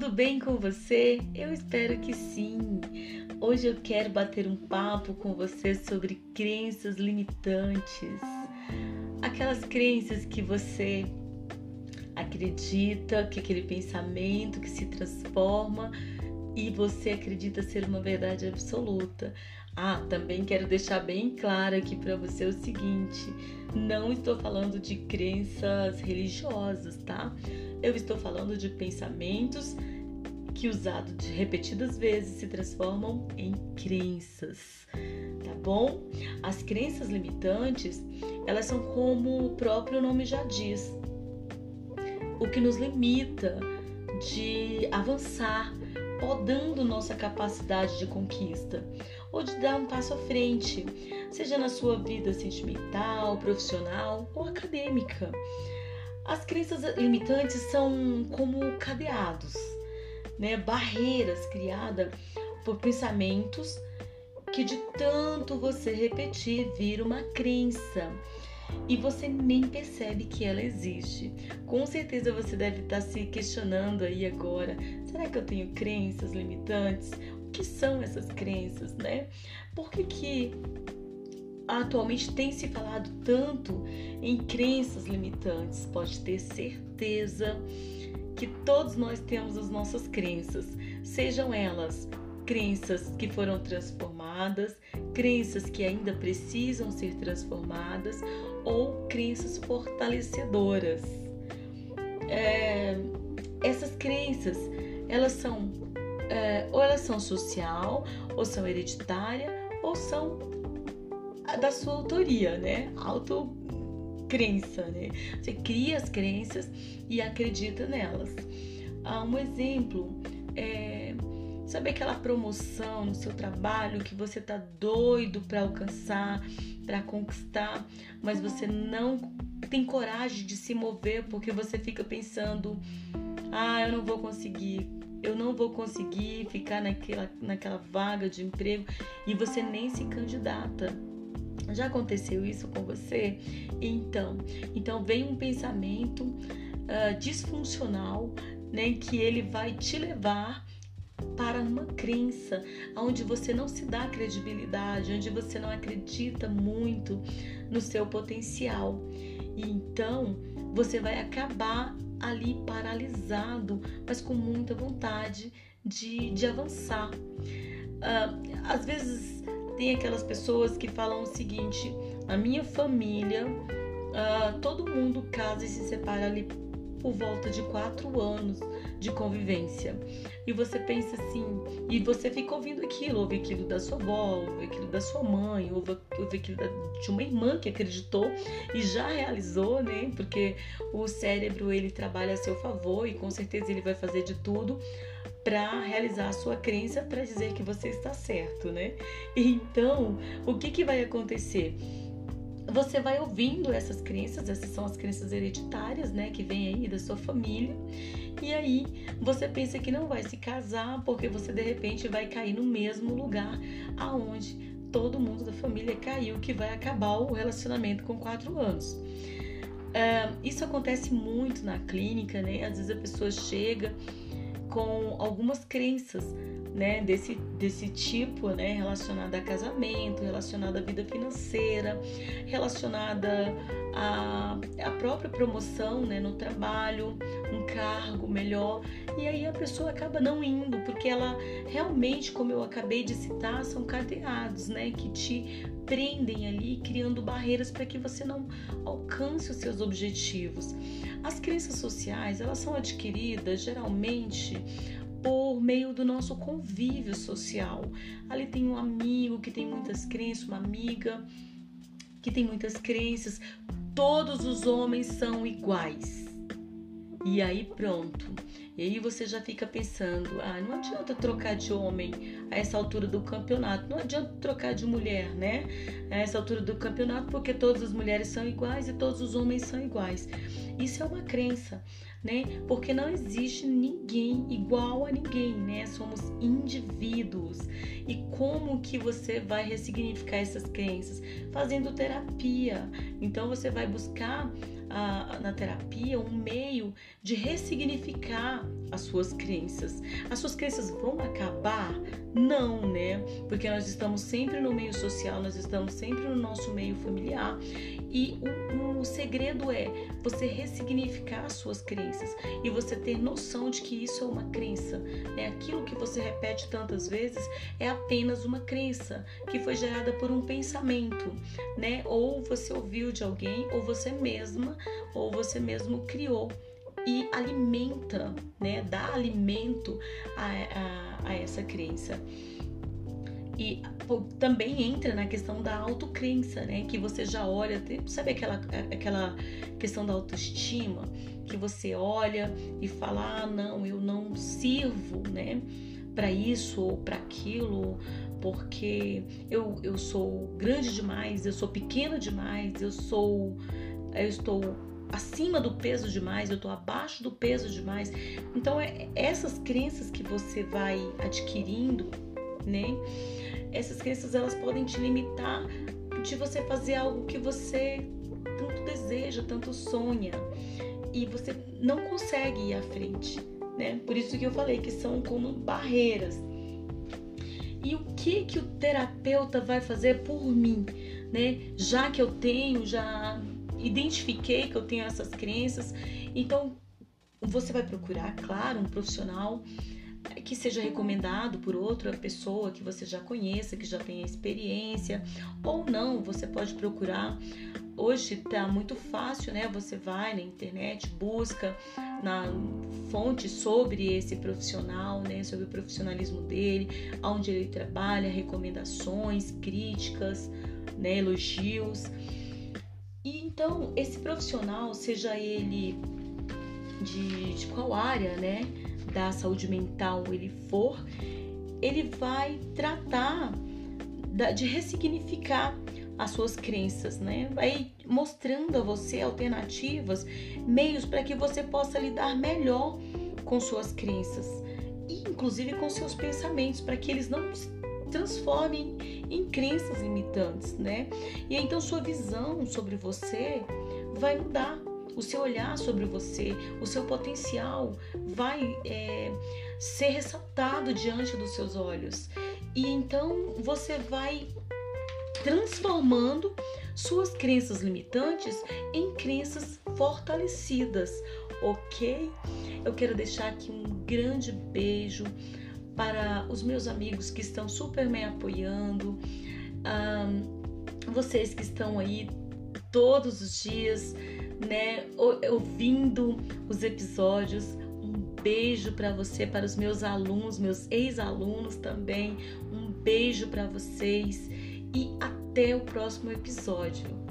tudo bem com você? Eu espero que sim. Hoje eu quero bater um papo com você sobre crenças limitantes. Aquelas crenças que você acredita que aquele pensamento que se transforma e você acredita ser uma verdade absoluta. Ah, também quero deixar bem claro aqui para você o seguinte: não estou falando de crenças religiosas, tá? Eu estou falando de pensamentos que, usados de repetidas vezes, se transformam em crenças, tá bom? As crenças limitantes, elas são como o próprio nome já diz, o que nos limita de avançar, podando nossa capacidade de conquista ou de dar um passo à frente, seja na sua vida sentimental, profissional ou acadêmica. As crenças limitantes são como cadeados, né? barreiras criadas por pensamentos que de tanto você repetir vira uma crença e você nem percebe que ela existe. Com certeza você deve estar se questionando aí agora: será que eu tenho crenças limitantes? O que são essas crenças, né? Por que, que atualmente tem se falado tanto em crenças limitantes? Pode ter certeza que todos nós temos as nossas crenças, sejam elas crenças que foram transformadas, crenças que ainda precisam ser transformadas ou crenças fortalecedoras. É, essas crenças, elas são é, ou elas são social, ou são hereditária, ou são da sua autoria, né? Auto crença, né? Você cria as crenças e acredita nelas. Ah, um exemplo é sabe aquela promoção no seu trabalho que você tá doido para alcançar, para conquistar, mas você não tem coragem de se mover porque você fica pensando: "Ah, eu não vou conseguir, eu não vou conseguir ficar naquela, naquela vaga de emprego e você nem se candidata. Já aconteceu isso com você? Então, então vem um pensamento uh, disfuncional, né, que ele vai te levar para uma crença onde você não se dá credibilidade, onde você não acredita muito no seu potencial. E então você vai acabar ali paralisado, mas com muita vontade de, de avançar. Uh, às vezes tem aquelas pessoas que falam o seguinte: a minha família, uh, todo mundo casa e se separa ali por volta de quatro anos de convivência. E você pensa assim, e você fica ouvindo aquilo, ouve aquilo da sua avó, ouve aquilo da sua mãe, ouve, ouve aquilo da, de uma irmã que acreditou e já realizou, né? Porque o cérebro ele trabalha a seu favor e com certeza ele vai fazer de tudo para realizar a sua crença para dizer que você está certo, né? Então, o que que vai acontecer? você vai ouvindo essas crenças, essas são as crenças hereditárias, né, que vem aí da sua família. E aí você pensa que não vai se casar porque você de repente vai cair no mesmo lugar aonde todo mundo da família caiu, que vai acabar o relacionamento com quatro anos. Uh, isso acontece muito na clínica, né? Às vezes a pessoa chega com algumas crenças né, desse, desse tipo, né, relacionada a casamento, relacionada à vida financeira, relacionada à, à própria promoção, né, no trabalho, um cargo melhor, e aí a pessoa acaba não indo, porque ela realmente, como eu acabei de citar, são cadeados, né, que te prendem ali, criando barreiras para que você não alcance os seus objetivos. As crenças sociais, elas são adquiridas geralmente por meio do nosso convívio social. Ali tem um amigo que tem muitas crenças, uma amiga que tem muitas crenças. Todos os homens são iguais. E aí pronto. E aí você já fica pensando, ah, não adianta trocar de homem a essa altura do campeonato, não adianta trocar de mulher, né? A essa altura do campeonato, porque todas as mulheres são iguais e todos os homens são iguais. Isso é uma crença né? Porque não existe ninguém igual a ninguém, né? Somos indivíduos. E como que você vai ressignificar essas crenças? Fazendo terapia. Então você vai buscar a, na terapia um meio de ressignificar as suas crenças. As suas crenças vão acabar? Não, né? Porque nós estamos sempre no meio social, nós estamos sempre no nosso meio familiar e o, o segredo é você ressignificar as suas crenças e você ter noção de que isso é uma crença. Né? Aquilo que você repete tantas vezes é apenas uma crença que foi gerada por um pensamento, né? Ou você ouviu de alguém, ou você mesma, ou você mesmo criou e alimenta, né? Dá alimento a, a, a essa crença. E também entra na questão da autocrença, né? Que você já olha, sabe aquela, aquela questão da autoestima? Que você olha e fala, ah, não, eu não sirvo, né? Para isso ou para aquilo, porque eu, eu sou grande demais, eu sou pequena demais, eu sou. Eu estou acima do peso demais, eu estou abaixo do peso demais. Então, é essas crenças que você vai adquirindo, né? essas crenças elas podem te limitar de você fazer algo que você tanto deseja, tanto sonha e você não consegue ir à frente, né? Por isso que eu falei que são como barreiras. E o que que o terapeuta vai fazer por mim, né? Já que eu tenho, já identifiquei que eu tenho essas crenças, então você vai procurar, claro, um profissional que seja recomendado por outra pessoa que você já conheça, que já tenha experiência, ou não, você pode procurar. Hoje tá muito fácil, né? Você vai na internet, busca na fonte sobre esse profissional, né? Sobre o profissionalismo dele, onde ele trabalha, recomendações, críticas, né? Elogios. E então, esse profissional, seja ele de, de qual área, né? da saúde mental ele for, ele vai tratar de ressignificar as suas crenças, né? Vai mostrando a você alternativas, meios para que você possa lidar melhor com suas crenças e inclusive com seus pensamentos, para que eles não transformem em crenças limitantes, né? E então sua visão sobre você vai mudar o seu olhar sobre você, o seu potencial vai é, ser ressaltado diante dos seus olhos. E então você vai transformando suas crenças limitantes em crenças fortalecidas, ok? Eu quero deixar aqui um grande beijo para os meus amigos que estão super me apoiando, um, vocês que estão aí todos os dias né, ouvindo os episódios. Um beijo para você, para os meus alunos, meus ex-alunos também. Um beijo para vocês e até o próximo episódio.